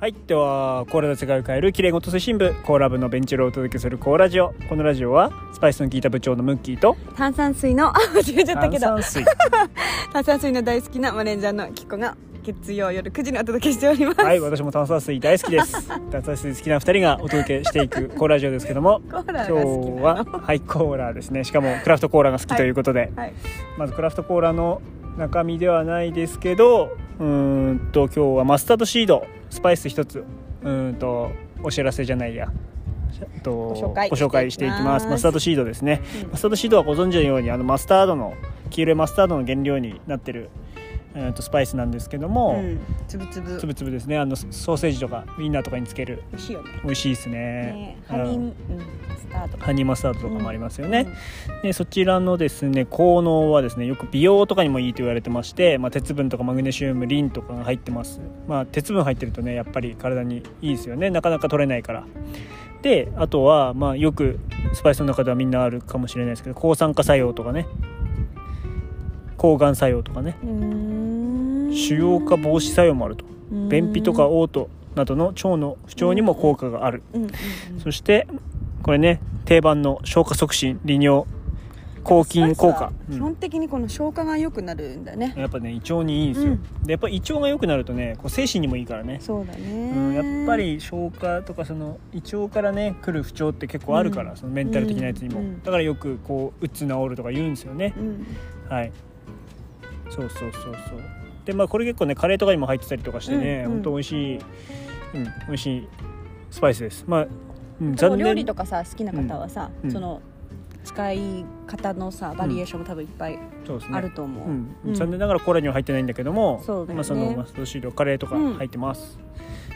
はいではコーラの世界を変えるきれいごと推進部コーラ部のベンチュロをお届けするコーラジオ。このラジオはスパイスの効いた部長のムッキーと炭酸水のあ間違えちゃったけど。炭酸水。炭酸水の大好きなマネージャーのキコが月曜夜9時にお届けしております、はい私も炭酸水大好きです。炭酸水好きな二人がお届けしていくコーラジオですけども 今日ははいコーラです。ねしかもクラフトコーラが好きということで、はい。まずクラフトコーラの中身ではないですけどうーんと今日はマスタードシードスパイス一つうーんとお知らせじゃないや。とご紹介ご紹介していきます。していきます。マスタードシードですね、うん。マスタードシードはご存知のようにあのマスタードの黄色いマスタードの原料になってる、えー、とスパイスなんですけども、うん、つぶつぶ。つぶつぶですね。あのソーセージとかウインナーとかにつける。美味しいよね。美味しいですね。ね。ハニー、ううんん、スタートハニーマスタードとかもありますよね、でそちらのですね効能はですねよく美容とかにもいいと言われてまして、まあ、鉄分とかマグネシウムリンとかが入ってます、まあ、鉄分入ってるとねやっぱり体にいいですよね。なかなか取れないから。であとは、まあ、よくスパイスの中ではみんなあるかもしれないですけど抗酸化作用とかね。抗がん作用とかね腫瘍化防止作用もあると。便秘とか嘔吐などの腸の不調にも効果がある。そしてこれね定番の消化促進利尿抗菌効果、うん。基本的にこの消化が良くなるんだね。やっぱね胃腸にいいんですよ、うん。でやっぱり胃腸が良くなるとねこう精神にもいいからね、そうだね、うん、やっぱり消化とかその胃腸からね来る不調って結構あるから、うん。そのメンタル的なやつにも、うんだからよくこううつ治るとか言うんですよね。うん。はい。そうそうそうそうでまあこれ結構ねカレーとかにも入ってたりとかしてね、うんうん。ほんと美味しい、うん、美味しいスパイスです。まあ、うん、お料理とかさ好きな方はさ、うんその使い方のさバリエーションも多分いっぱいあると思う、うん。うん。残念ながらコーラには入ってないんだけどもそうだよね。まあ、そのマスタードシードカレーとかうん入ってます、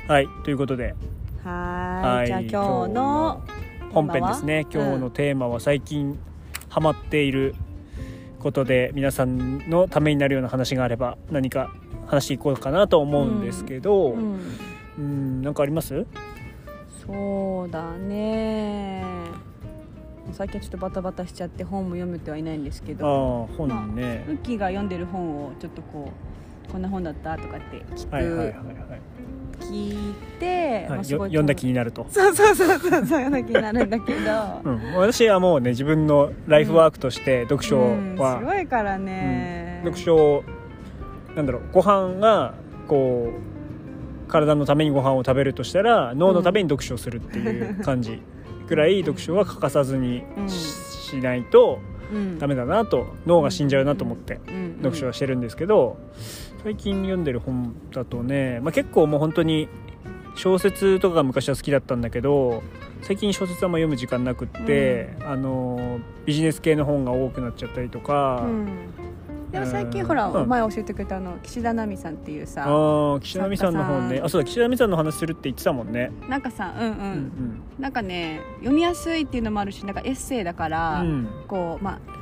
はい。ということで。はーい。じゃあ今日の本編ですね。今日のテーマは最近ハマっていることで皆さんのためになるような話があれば何か話していこうかなと思うんですけどううん。ん、なんかあります？そうだね。最近ちょっとバタバタしちゃって本も読めてはいないんですけああど本ね、ウッキーが読んでる本をちょっとこうこんな本だったとかって聞く、はいはいはいはい聞いて、はい、読んだ気になると、そうそうそうそうそう読んだ気になるんだけど。うん、私はもうね自分のライフワークとして読書うんは、すごいからね、読書をなんだろうご飯がこう体のためにご飯を食べるとしたら脳のために読書をするっていう感じ。ぐらい読書は欠かさずにうん。し,、しないとうん。ダメだなと。脳が死んじゃうなと思ってうん。読書はしてるんですけど最近読んでる本だとね、まあ、結構もう本当に小説とかが昔は好きだったんだけど最近小説はあんま読む時間なくって、あのビジネス系の本が多くなっちゃったりとか。うん。でも最近ほら、うん。前教えてくれたあの岸田奈美さんっていうさああ岸田奈美さんの本ね。あそうだ岸田奈美さんの話するって言ってたもんね。なんかさうん。うん、うん。なんかね読みやすいっていうのもあるしなんかエッセイだから、うん。こうまあ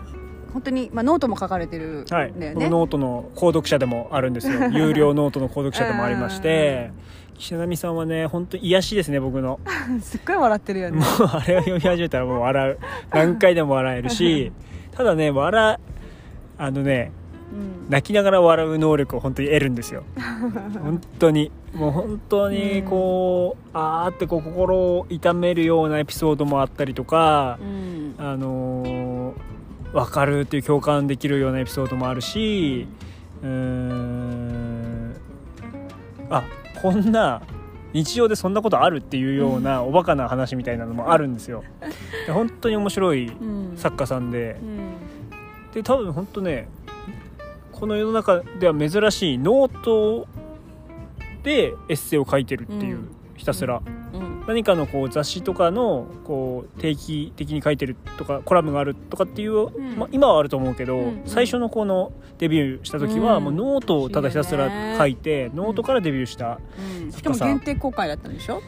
本当にまあノートも書かれてるんだはい、よね、このノートの購読者でもあるんですよ。有料ノートの購読者でもありまして。岸田奈美さんはね本当癒しですね僕の。すっごい笑ってるよね。もうあれを読み始めたらもう笑う。何回でも笑えるし。ただね笑あのねうん。泣きながら笑う能力を本当に得るんですよ。本当に。もう本当にこう、あーってこう心を痛めるようなエピソードもあったりとか、うん。あのー分かるっていう共感できるようなエピソードもあるしうーんあこんな日常でそんなことあるっていうようなおバカな話みたいなのもあるんですよ。で 本当に面白いうん。作家さんで。うん。で多分本当ねこの世の中では珍しいノートでエッセイを書いてるっていう、うん。ひたすら。うん何かのこう雑誌とかのこう定期的に書いてるとかコラムがあるとかっていう、ん。まあ、今はあると思うけど、うんうん。最初のこのデビューした時はうん。もうノートをただひたすら書いて、ノートからデビューした、うん。しかも限定公開だったんでしょ？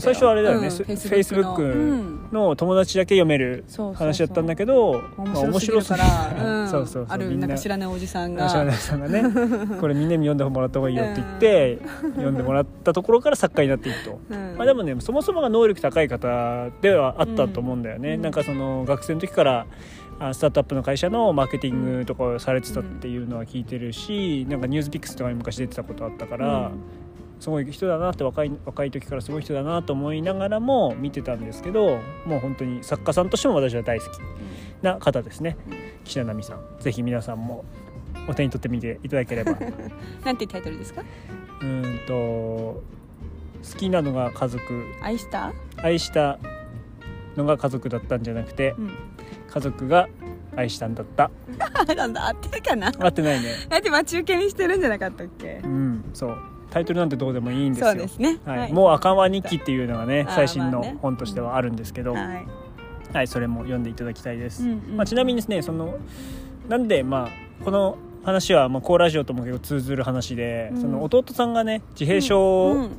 最初はあれだよね、うん。フェイスブックうん。の友達だけ読めるそうそうそう。話だったんだけど面まあ白すぎるから、うん。そうそうそう。あるみんな。なんか知らないおじさんが。知らないさんがね。これみんなに読んでもらった方がいいよって言って、読んでもらったところから作家になっていくと。うん。まあ、でもねそもそもが能力高い方ではあったと思うんだよね、うん。なんかその学生の時からあスタートアップの会社のマーケティングとかをされてたっていうのは聞いてるし、なんかニュースピックスとかに昔出てたことあったから、すごい人だなって若い若い時からすごい人だなと思いながらも見てたんですけどもう本当に作家さんとしても私は大好きな方ですね。岸田奈美さん。ぜひ皆さんもお手に取ってみていただければ。なんていうタイトルですか？うーんと好きなのが家族。愛した？愛したのが家族だったんじゃなくてうん。家族が愛したんだった。なんだ合ってるかな？合ってないね。だって待ち受けにしてるんじゃなかったっけ？うんそうタイトルなんてどうでもいいんですよ。そうですね。はい。もう赤輪日記っていうのがね最新のまあね。本としてはあるんですけど、はい。はい、それも読んでいただきたいです、うんうんまあ、ちなみにですねそのなんでまあこの話はまあコーラジオとも結構通ずる話で、うん。その弟さんがね自閉症、うん。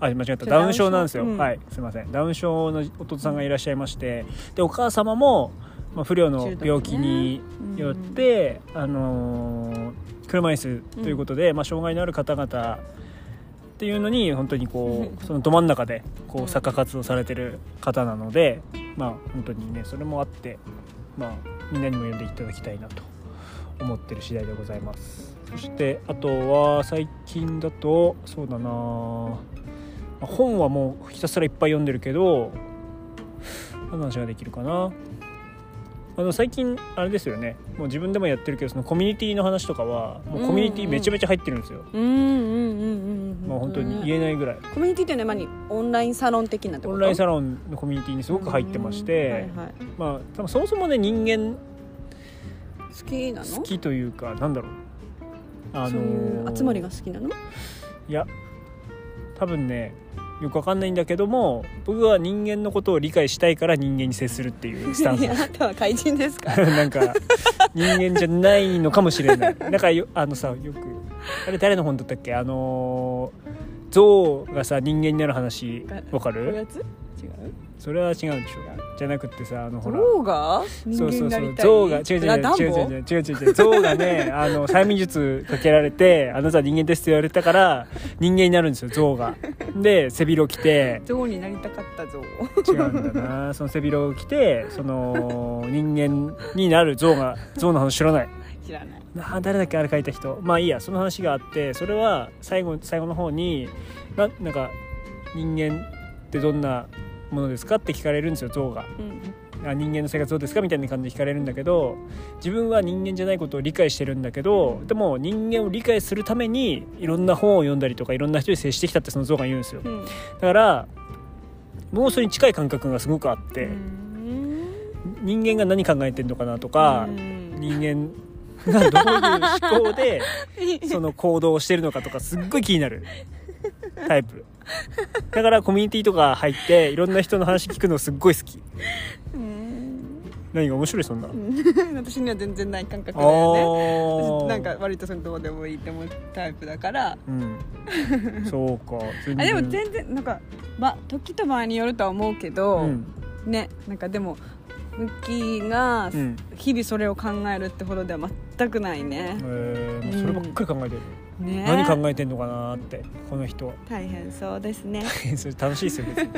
あ間違った。ダウン症なんですよ、はい。すいません。ダウン症の弟さんがいらっしゃいましてでお母様も、まあ、不良の病気によって、あのー車椅子ということで、まあ、障害のある方々っていうのに本当にこううそのど真ん中でこうんう作家活動されてる方なので、まあ本当にねそれもあって、まあ、みんなにも読んでいただきたいなと思ってる次第でございます。そしてあとは最近だとそうだなまあ本はもうひたすらいっぱい読んでるけど話ができるかなあの最近あれですよね。もう自分でもやってるけどそのコミュニティの話とかはもうコミュニティめちゃめちゃ入ってるんですよ、うんうんうんうんうんもう本当に言えないぐらい。コミュニティっていうのは何？オンラインサロン的なってこと？オンラインサロンのコミュニティにすごく入ってまして、うんはいはいまあ多分そもそもね人間好きなの？好きというかなんだろう。あそういう集まりが好きなの？いや多分ねよくわかんないんだけども僕は人間のことを理解したいから人間に接するっていうスタンス。あなたは怪人ですか？なんか人間じゃないのかもしれない。だからよあのさよくあれ誰の本だったっけ？あのー象がさ人間になる話わかる？違う？それは違うんでしょじゃなくってさあのほら。象が？人そうそうそう。間になりたい。象が違う違う違う。ラダンボ違う違う。違う違う違う。象がね あの催眠術かけられてあなたは人間ですって言われたから人間になるんですよ象が。で背広着て。象になりたかった象。違うんだな。その背広を着てその人間になる象が象の話知らない？知らない。あ誰だっけあれ書いた人。まあいいや。その話があってそれは最後最後の方にななんか人間ってどんなものですか？って聞かれるんですよ象が。うんあ人間の生活どうですか？みたいな感じで聞かれるんだけど自分は人間じゃないことを理解してるんだけどでも人間を理解するためにいろんな本を読んだりとかいろんな人に接してきたってその象が言うんですよ。うん。だからもうそれに近い感覚がすごくあって、うん。人間が何考えてんのかなとか、うん。人間がどういう思考で その行動をしてるのかとかすっごい気になるタイプ だからコミュニティとか入っていろんな人の話聞くのすっごい好き。うん何が面白いそんな、私には全然ない感覚あだよね。ー。なんか割とそれどうでもいいって思うタイプだから。うん。そうか。全あでも全然なんか、ま、時と場合によるとは思うけど、うん。ねなんかでもムッキーがうん。日々それを考えるってほどでは全くないね。え、ー。もうそればっかり考えてる、ね。何考えてんのかなってこの人。大変そうですね。それ楽しいですよ別に。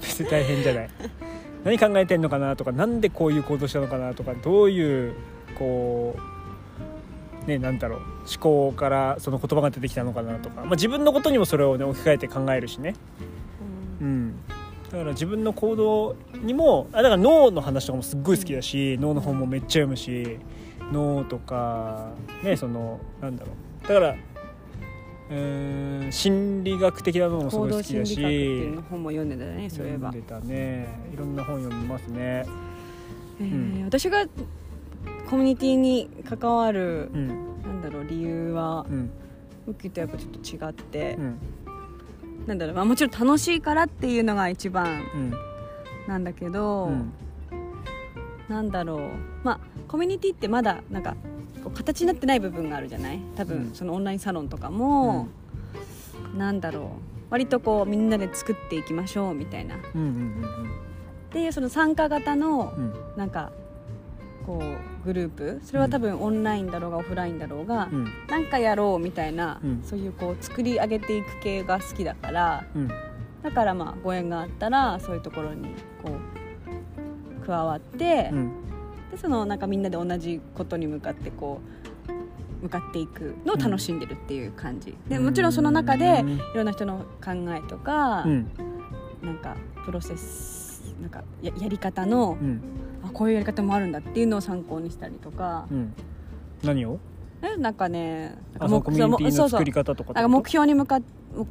別に大変じゃない。何考えてんのかなとかなんでこういう行動したのかなとかどういうこうねなんだろう。思考からその言葉が出てきたのかなとか、まあ、自分のことにもそれをね置き換えて考えるしね。うん。だから自分の行動にもあだから脳の話とかもすっごい好きだし、脳の本もめっちゃ読むし脳とかねそのなんだろう。だからうーん心理学的なのもすごい好きだ心理学っていし本も読んでたねそういえば。読んでたね。いろんな本読みますね。えーうん。私がコミュニティに関わるうん。なんだろう理由はムうん。ッキーとやっぱちょっと違って。う、ん。なんだろう、まあ、もちろん楽しいからっていうのが一番うん。なんだけど、うん。なんだろう。まあコミュニティってまだなんかこう形になってない部分があるじゃない？多分、うん。そのオンラインサロンとかも、なんだろう。割とこうみんなで作っていきましょうみたいな。っうんうんていうその参加型のうんうん。なんかこうグループ。それは多分オンラインだろうがオフラインだろうが、うん。なんかやろうみたいな、うん。そういうこう作り上げていく系が好きだからうん。だからまあご縁があったらそういうところにこう加わって、うんでそのなんかみんなで同じことに向かってこ向かっていくのを楽しんでるっていう感じ、でもちろんその中でうん。いろんな人の考えとか、うん。なんかプロセスなんかややり方の、うん。あこういうやり方もあるんだっていうのを参考にしたりとか。う、ん。何を？えなんかねなんかあそのコミュニティそうそうの作り方とか目標に向かっ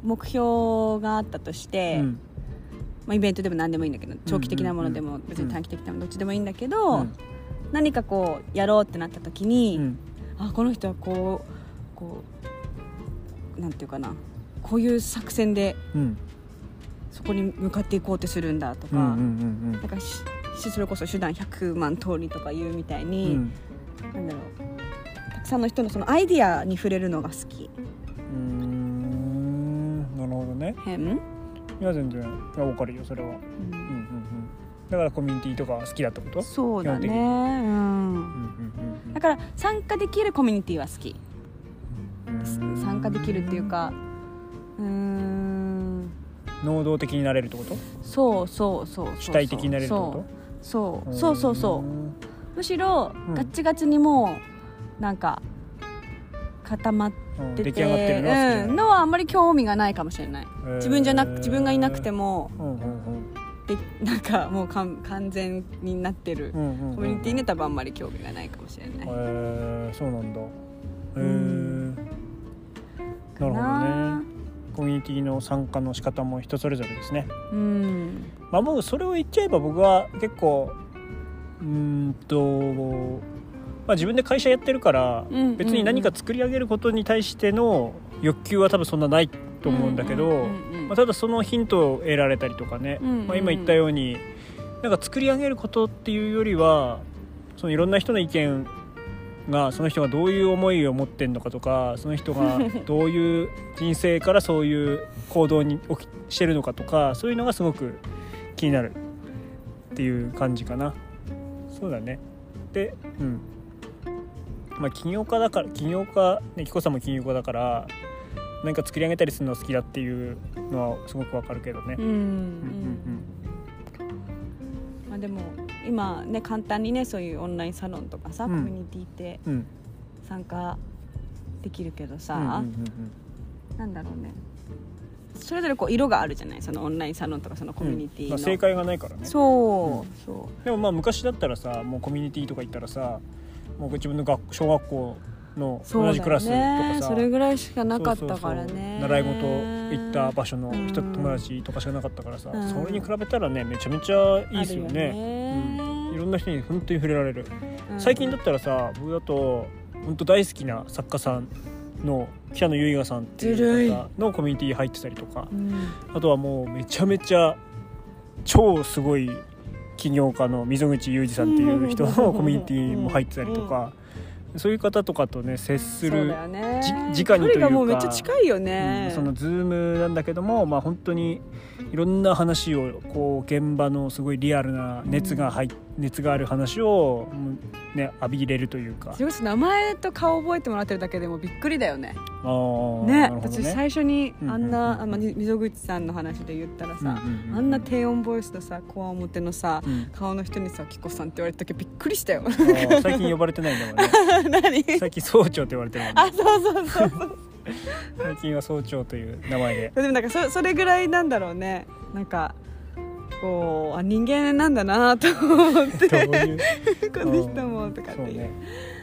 目標があったとして、うん。まあ、イベントでも何でもいいんだけど長期的なものでも別に短期的なものどっちでもいいんだけど、うん何かこうやろうってなった時に、うん。あこの人はこうこうなんていうかな。こういう作戦でうん。そこに向かっていこうとするんだとか、うんうんうんなんかそれこそ手段100万通りとか言うみたいうん。に、うんなんだろうたくさんの人のそのアイディアに触れるのが好き。うーんなるほどね変、いや全然いや分かるよそれはうんうんうんだからコミュニティとか好きだってこと？そうだね、基本的に。うん、うんうんだから参加できるコミュニティは好き。参加できるっていうかうーん。能動的になれるってこと？そうそうそう主体的になれるってこと？そう。そうそうそう。うん。むしろうん。ガッチガチにもうなんか固まっうんてて、うん、のはあんまり興味がないかもしれない。自分じゃなく自分がいなくても。うんうんでなんかもうかん完全になってるコミュニティに多分あんまり興味がないかもしれない、へえそうなんだ。へえん。なるほどな。ねコミュニティの参加の仕方も人それぞれですね。うん。まあもうそれを言っちゃえば僕は結構うーんと、まあ、自分で会社やってるから別に何か作り上げることに対しての欲求は多分そんなないと思うんだけど、ただそのヒントを得られたりとかね、うんうんうん。まあ、今言ったようになんか作り上げることっていうよりはそのいろんな人の意見がその人がどういう思いを持ってるのかとかその人が どういう人生からそういう行動に起きしてるのかとかそういうのがすごく気になるっていう感じかな。そうだね。でうん。まあ起業家だから起業家ね紀子さんも起業家だから何か作り上げたりするの好きだっていうのはすごくわかるけどね。うんうんうん。まあでも今ね簡単にねそういうオンラインサロンとかさ、うん。コミュニティってうん。参加できるけどさ、うんうんうんなんだろうね。それぞれこう色があるじゃない？そのオンラインサロンとかそのコミュニティの、うん。まあ、正解がないからね。そう、そでもまあ昔だったらさもうコミュニティとか行ったらさもう自分の学小学校の同じクラスとかさ。それぐらいしかなかったからね。習い事行った場所の人、うん友達とかしかなかったからさ、うん。それに比べたらねめちゃめちゃいいですよね。ようん、いろんな人に本当に触れられる、うん。最近だったらさ僕だと本当大好きな作家さんの北野由賀さんっていい。う方のコミュニティ入ってたりとか。うん。あとはもうめちゃめちゃ超すごい起業家の溝口裕二さんっていう人のコミュニティも入ってたりとかそういう方とかとね接するだよね。じ直にというか。距離がもうめっちゃ近いよね、うんそのズームなんだけども、まあ、本当にいろんな話をこう現場のすごいリアルな熱が入っ熱がある話を、うんね、浴びれるというか。名前と顔覚えてもらってるだけでもびっくりだよね。あーねなるほど私最初にうんあんな、あまあみ溝口さんの話で言ったらさ、うんうんうんあんな低音ボイスとさこわ表のさ、うん。顔の人にさ「キコさん」って言われた時びっくりしたよ。最近呼ばれてないんだもんね。何？最近総長って言われてるもんね。あそうそうそうそう。最近は総長という名前で。でもなんかそそれぐらいなんだろうね。なんかこうあ人間なんだなと思って。この人もとかっていう。ね。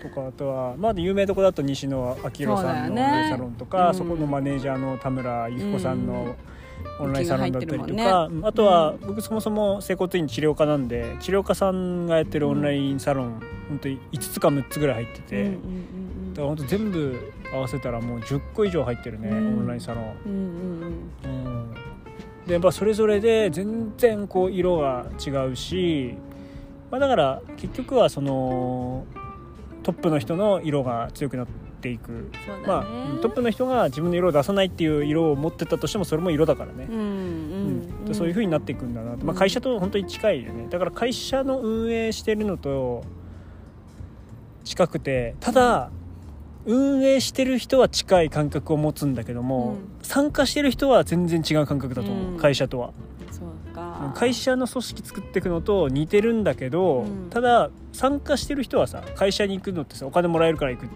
とかあとはまあ有名どこだと西野昭弘さんのオンそうだよね。ラインサロンとかうん。そこのマネージャーの田村由紀子さんのオンラインサロンだったりとうんか、うんあとは僕そもそも整骨院治療科なんで治療家さんがやってるオンラインサロン本当に5つか6つぐらい入ってて、うんうんだから本当全部合わせたらもう10個以上入ってるね、うん。オンラインサロン。うんうんうん。うんでやっぱそれぞれで全然こう色が違うし、まあ、だから結局はそのトップの人の色が強くなっていく、まね。あ、トップの人が自分の色を出さないっていう色を持ってたとしてもそれも色だからね。う、んうんでそういう風になっていくんだなって、まあ、うん。会社と本当に近いよね。だから会社の運営してるのと近くてただ運営してる人は近い感覚を持つんだけども、うん。参加してる人は全然違う感覚だと思う、うん。会社とは。会社の組織作っていくのと似てるんだけど、うん。ただ参加してる人はさ会社に行くのってさお金もらえるから行く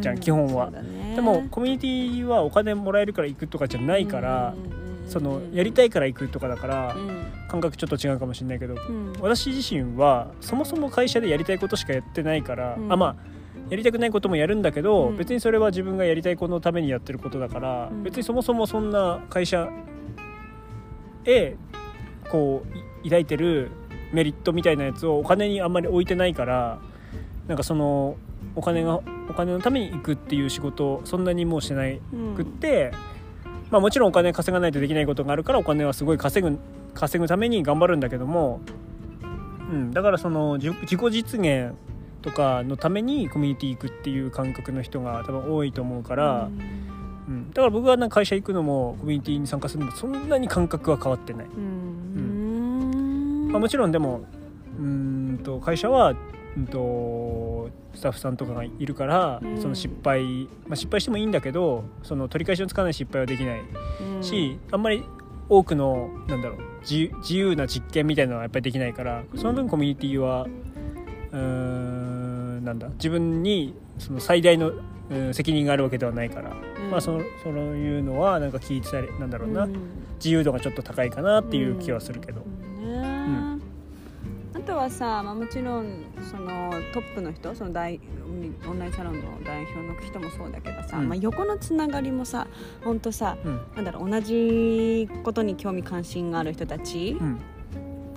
じゃん基本は。ね。でもコミュニティはお金もらえるから行くとかじゃないから、うんうんうんうん。そのやりたいから行くとかだから、うん感覚ちょっと違うかもしれないけどうん。私自身はそもそも会社でやりたいことしかやってないから、うん。あまあやりたくないこともやるんだけど、うん。別にそれは自分がやりたいことのためにやってることだから、うん。別にそもそもそんな会社へこうい抱いてるメリットみたいなやつをお金にあんまり置いてないからなんかそのお金がお金のために行くっていう仕事をそんなにもうしてないうんくって、まあ、もちろんお金稼がないとできないことがあるからお金はすごい稼ぐ稼ぐために頑張るんだけども、うん、だからその自自己実現とかのためにコミュニティ行くっていう感覚の人が多分多いと思うから、うん、だから僕はなんか会社行くのもコミュニティに参加するのもそんなに感覚は変わってない。うん。まあ、もちろんでもうーんと会社はうんとスタッフさんとかがいるから、うん。その失敗、まあ、失敗してもいいんだけどその取り返しのつかない失敗はできないし、あんまり多くのなんだろう自由自由な実験みたいなのはやっぱりできないからその分コミュニティはうーんなんだ自分にその最大の、うん責任があるわけではないから、うん。まあそのそういうのはなんか聞いてたりなんだろうな、うん。自由度がちょっと高いかなっていう気はするけど。ねあとはさ、まあ、もちろんそのトップの人その大オンラインサロンの代表の人もそうだけどさ、うん。まあ、横のつながりもさ本当さうん。なんだろう同じことに興味関心がある人たちうん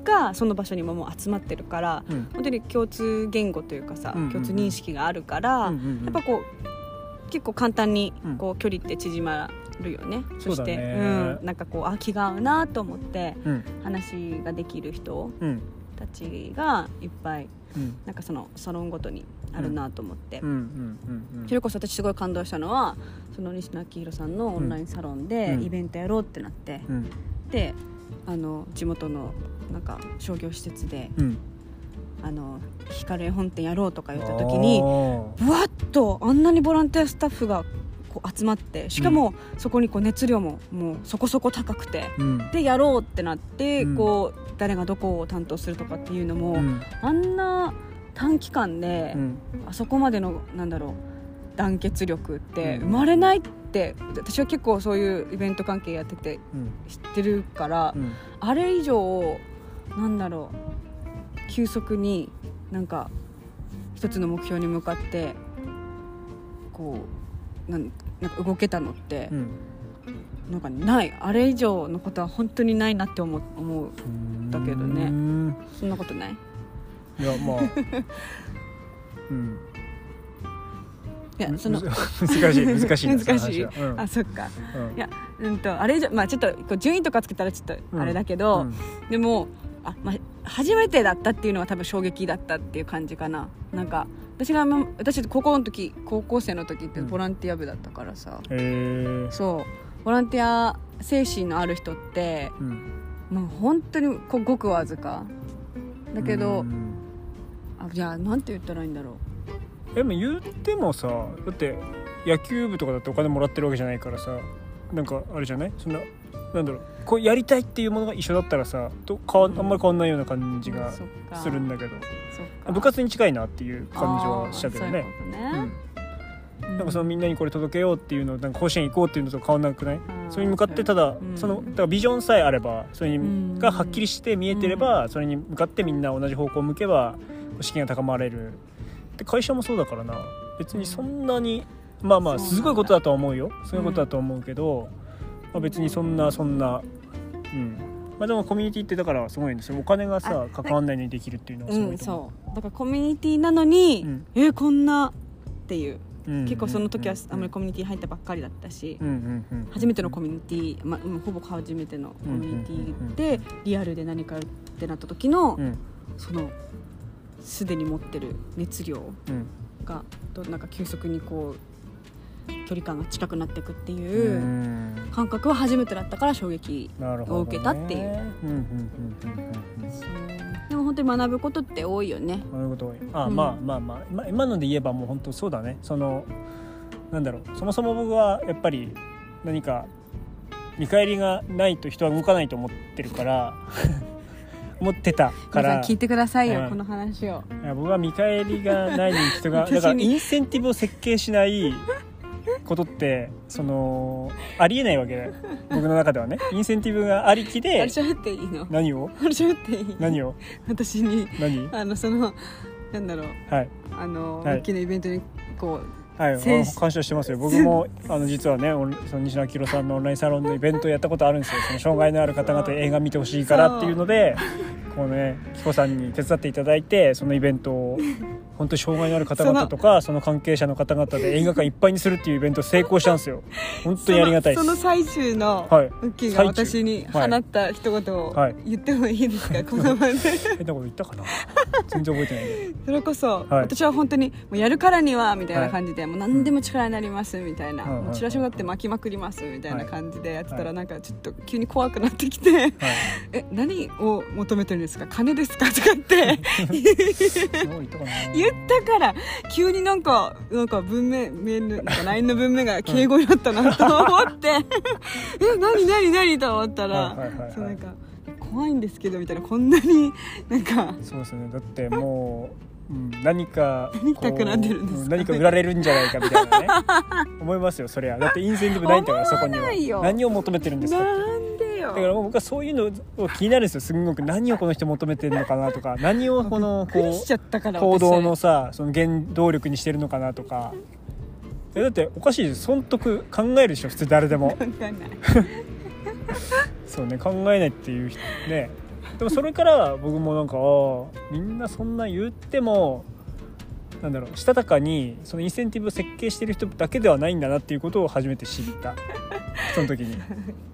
がその場所にももう集まってるからうん。本当に共通言語というかさ、うんうんうん。共通認識があるから、うんうんうん。やっぱこう結構簡単にうん。こう距離って縮まるよね、そしてそうだねうん、なんかこうあ気が合うなと思ってうん。話ができる人うん。たちがいっぱいうん。なんかそのサロンごとにあるなと思って、それこそ私すごい感動したのはその西野昭弘さんのオンラインサロンでうん。イベントやろうってなって、うん。であの地元のなんか商業施設でうん。あの光絵本店やろうとか言った時にぶわっとあんなにボランティアスタッフがこう集まってしかもそこにこう熱量ももうそこそこ高くてうん。でやろうってなって、うん。こう誰がどこを担当するとかっていうのも、うん。あんな短期間で、うん。あそこまでのなんだろう団結力ってうん。生まれないって、私は結構そういうイベント関係やっててうん。知ってるから、うん。あれ以上なんだろう。急速になんか一つの目標に向かってこうなんなんか動けたのってう、ん。なんかない。あれ以上のことは本当にないなって思う思うだけどね。うん。そんなことない？いやまあ。うん。むいやその 難しい難しいな 難しい。うん。あそっか。うん。いやうんとあれ以上まあちょっとこう順位とかつけたらちょっとあれだけど、うん。でもあ、まあ、初めてだったっていうのは多分衝撃だったっていう感じかな。なんか私がま私高校の時高校生の時ってうん。ボランティア部だったからさ、へえそう。ボランティア精神のある人ってうん。もう本当にごくわずか。だけど、うん。あじゃあなんて言ったらいいんだろでも言ってもさだって野球部とかだってお金もらってるわけじゃないからさなんかあれじゃない？そんななんだろう。こうやりたいっていうものが一緒だったらさと変わあんまり変わんないような感じうがするんだけど。そっか。部活に近いなっていう感じはしたけどね。うん、なんかそのみんなにこれ届けようっていうのなんか甲子園行こうっていうのと変わんなくない？それに向かってただ、うん。そのだからビジョンさえあればそれがはっきりして見えてれば、それに向かってみんな同じ方向を向けば資金が高まれる。で会社もそうだからな。別にそんなにまあまあすごいことだとは思うよ。すごいことだとは思うけど、まあ、別にそんなそんな。うん。まあでもコミュニティってだからすごいんですよ。お金がさあ関わんないのにできるっていうのはすうんごいと思そう。だからコミュニティなのに、うん。えーこんなっていう。う、うん結構その時はあんまりココミュニティ入ったばっかりだったし、うんうんうん初めてのコミュニティ、まあ、うんほぼ初めてのコミュニティでリアルで何かってなった時の、うん。そのすでに持ってる熱量うん。がとなんか急速にこう距離感が近くなっていくってういうん。感覚は初めてだったから衝撃、を受けたっていう。でも本当に学ぶことって多いよね。なるほどあ、うん。まあまあまあ今今ので言えばもう本当そうだね。そのなんだろう。そもそも僕はやっぱり何か見返りがないと人は動かないと思ってるから 思ってたから。皆さん聞いてくださいよ、うん。この話を。いや僕は見返りがない人がだからインセンティブを設計しないことってそのありえないわけ。だよ僕の中ではね。インセンティブがありきあれっていいの？何を？あれ喋っていい何を？私に。何？あのそのなんだろう。はい。あの、はい。大きなイベントにこはい、感謝してますよ。僕もあの実はねその西野明さんのオンラインサロンのイベントやったことあるんですよ。その障害のある方々に映画見てほしいからっていうのでこうね紀子さんに手伝っていただいてそのイベントを本当に障害のある方々とかその関係者の方々で映画館いっぱいにするっていうイベント成功したんですよ。本う当にありがたいその最中の、はい。ウッキーが私に放った一言をはい。言ってもいいですか、この場で。変なこと言ったかな？全然覚えてないそれこそ、はい。私は本当にもうやるからにはみたいな感じで、もう何でも力になりますみたいな、はいもうチラシをだって巻きまくりますみたいな感じでやってたら、はいなんかちょっと急に怖くなってきてはい「え何を求めてるんですか？金ですか?」とかって。そう言ったから急になんかなんか文明メールなんか LINE の文明が敬語になったなと思って「え何何何?」と思ったらそうなんか怖いんですけどみたいなこんなになんか。そうですね。だってもう、うん、何か何か売られるんじゃないかみたいなね。思いますよそりゃ。だってインセンティブないんだからそこには。何を求めてるんですかってだからもう僕はそういうのを気になるんですよ。すんごく。何をこの人求めてるのかなとか。何をこのこう行動の私さその原動力にしてるのかなとか。えだっておかしいです。損得考えるでしょ普通誰でも。そうね考えないっていう人ね。でもそれから僕もなんかみんなそんな言ってもなんだろうしたたかにそのインセンティブを設計してる人だけではないんだなっていうことを初めて知った。その時に。え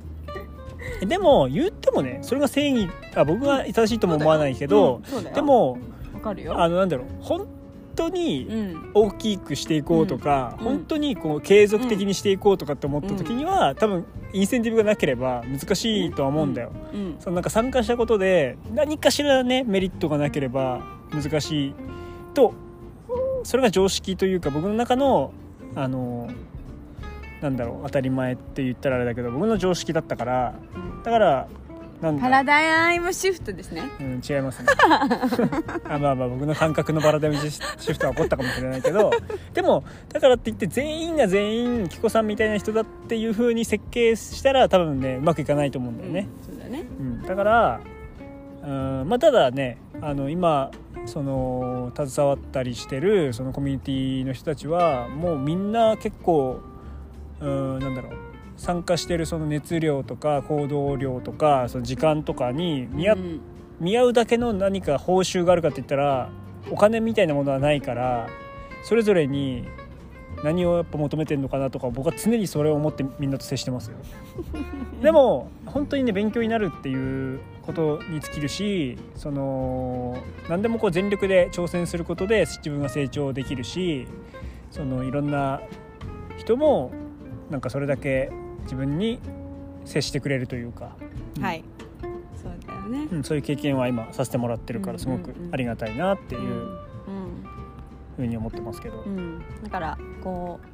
でも言ってもねそれが正義あ僕が正しいとも思わないけど、そうだよ。でもわかるよ。あのなんだろう本当うにん。大きくしていこうとか、うん。本当にこう継続的にしていこうとかって思った時には、多分インセンティブがなければ難しいとは思うんだよ、うん。そのなんか参加したことで何かしらねメリットがなければ難しいとそれが常識というか僕の中のあのなんだろう当たり前って言ったらあれだけど僕の常識だったからだからなんだパラダイムシフトですね。うん、違いますね。あまあまあ僕の感覚のバラダイムシフトは起こったかもしれないけどでもだからって言って全員が全員紀子さんみたいな人だっていう風に設計したら多分ねうまくいかないと思うんだよね、そうだね。うん、だからうんまあただねあの今その携わったりしてるそのコミュニティの人たちはもうみんな結構うんなんだろう。参加してるその熱量とか行動量とかその時間とかに見合っうん。見合うだけの何か報酬があるかって言ったらお金みたいなものはないからそれぞれに何をやっぱ求めてるのかなとか僕は常にそれを思ってみんなと接してますよ。でも本当にね勉強になるっていうことに尽きるしその何でもこう全力で挑戦することで自分が成長できるしそのいろんな人もなんかそれだけ自分に接してくれるというか、はい。そうだよね。うん、そういう経験は今させてもらってるからすごくありがたいなっていううんふうに思ってますけど、うん。うんだからこう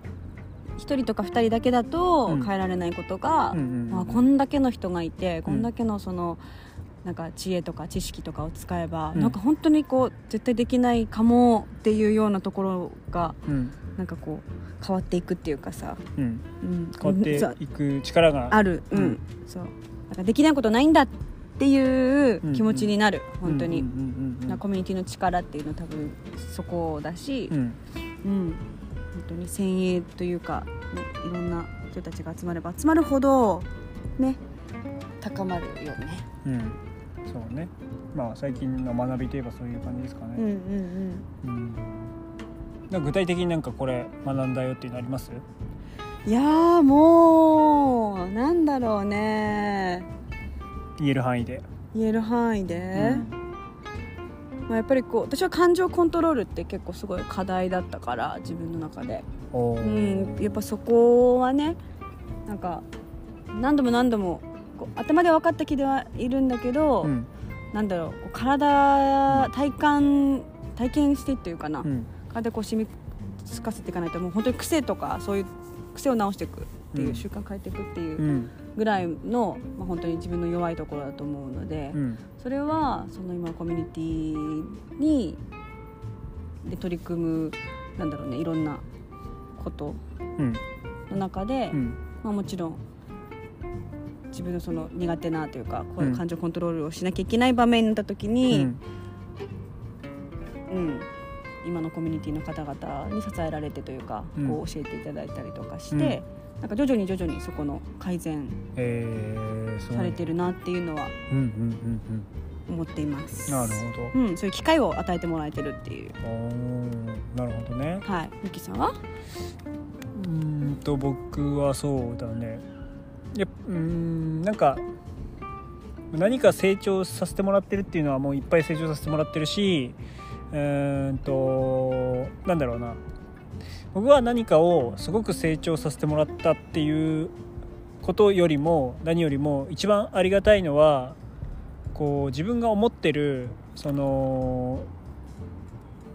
一人とか二人だけだとうん。変えられないことが、うんうんうんまあ、こんだけの人がいてこんだけのその、なんか知恵とか知識とかを使えば、うん。なんか本当にこう絶対できないかもっていうようなところがうんなんかこう変わっていくっていうかさ、うん、うん、変わっていく力が。ある、うん。うん。そう。なんかできないことないんだっていう気持ちになる、本当に、うんうんコミュニティの力っていうのは多分そこだし、うん。うん。うん、本当に先鋭というか、ね、いろんな人たちが集まれば集まるほどね高まるよね。うん。そうね。まあ最近の学びといえばそういう感じですかね、うんうんうん。なん。か具体的になんかこれ学んだよっていうのあります？うん、いやーもうなんだろうね。言える範囲で、言える範囲で、まあ、やっぱりこう私は感情コントロールって結構すごい課題だったから自分の中で、おうーん、やっぱそこはねなんか何度も何度もこう頭で分かった気ではいるんだけど、うん。なんだろう体体感体験してっていうかな、うん体でこう染みつかせていかないともう本当に癖とかそういう癖を直していくっていう、習慣変えていくっていううんぐらいの、まあ、本当に自分の弱いところだと思うので、うん。それはその今のコミュニティにで取り組むなんだろうねいろんなことうんの中で、うん。まあ、もちろん自分のその苦手なというかこういう感情コントロールをしなきゃいけない場面になった時うに、ん。うん今のコミュニティの方々に支えられてというか、うん。こう教えていただいたりとかして、なんか徐々に徐々にそこの改善されてるなっていうのはうんうんうん思っています。うんなるほど。うん、そういう機会を与えてもらえてるっていう。なるほどね。はい、ゆきさんは？うーんと僕はそうだね。いやうーんなんか何か成長させてもらってるっていうのはもういっぱい成長させてもらってるしうーんとなんだろうな。僕は何かをすごく成長させてもらったっていうことよりも何よりも一番ありがたいのはこう自分が思ってるその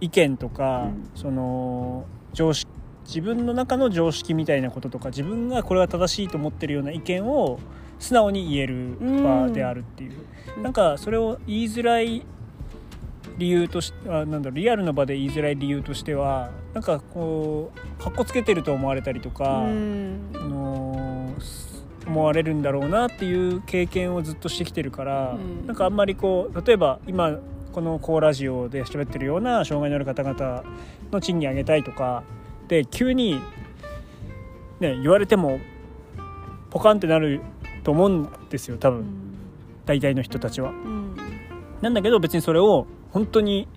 意見とか、うん。その常識自分の中の常識みたいなこととか自分がこれは正しいと思ってるような意見を素直に言える場であるっていう、うん。なんかそれを言いづらい理由としてあなんだろうリアルな場で言いづらい理由としてはなんかこうかっこつけてると思われたりとか、うん。あのー思われるんだろうなっていう経験をずっとしてきてるから、うん。なんかあんまりこう例えば今この「コーラジオ」で喋ってるような障害のある方々の賃金上げたいとかで急に、ね、言われてもポカンってなると思うんですよ多分。大体の人たちは。うん。なんだけど別にそれを本当に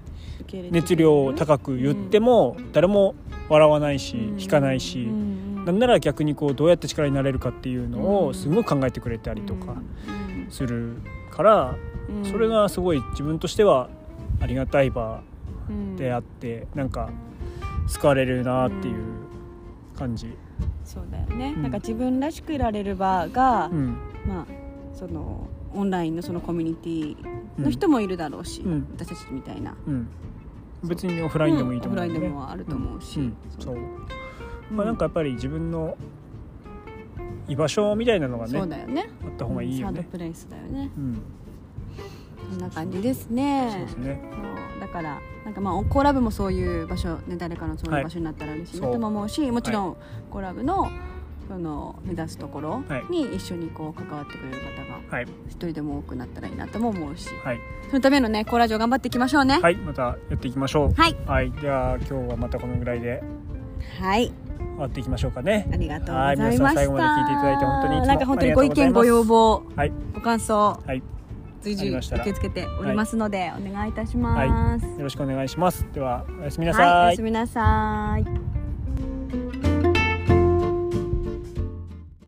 熱量を高く言っても誰も笑わないしうん。引かないし。うんなんなら逆にこうどうやって力になれるかっていうのうん。をすごい考えてくれたりとかうんするからうん。それがすごい自分としてはありがたい場うん。であってなんか救われるなっていう感じ。そうだよね、うん。なんか自分らしくいられる場が、うん。まあそのオンラインのそのコミュニティの人もいるだろうし、うん。私たちみたいな。うん。別にオフラインでもいいと思ううんオフラインでねもあると思うし、うん。そう。う。ん。まあなんかやっぱり自分の居場所みたいなのがねそうだよね。あった方がいいよね。サード。プレイスだよね。うん。そんな感じですね。そうですね。だからなんかまあコーラブもそういう場所、ね、誰かのそういう場所になったら嬉しいなはいとも思うし、もちろんコーラブのその目指すところはい。に一緒にこう関わってくれる方がはい。一人でも多くなったらいいなとも思うしはい。そのためのねコーラジオ頑張っていきましょうね。はい。またやっていきましょう。はい、はい。では今日はまたこのぐらいではい。終わっていきましょうかね。ありがとうござはいいました。皆さん最後まで聞いていただいて本当になんか本当にご意見ご要望はい。ご感想はい。随時受け付けておりますので、お願いいたします、はい。よろしくお願いします。ではおやすみなさはい、おいやすみなさい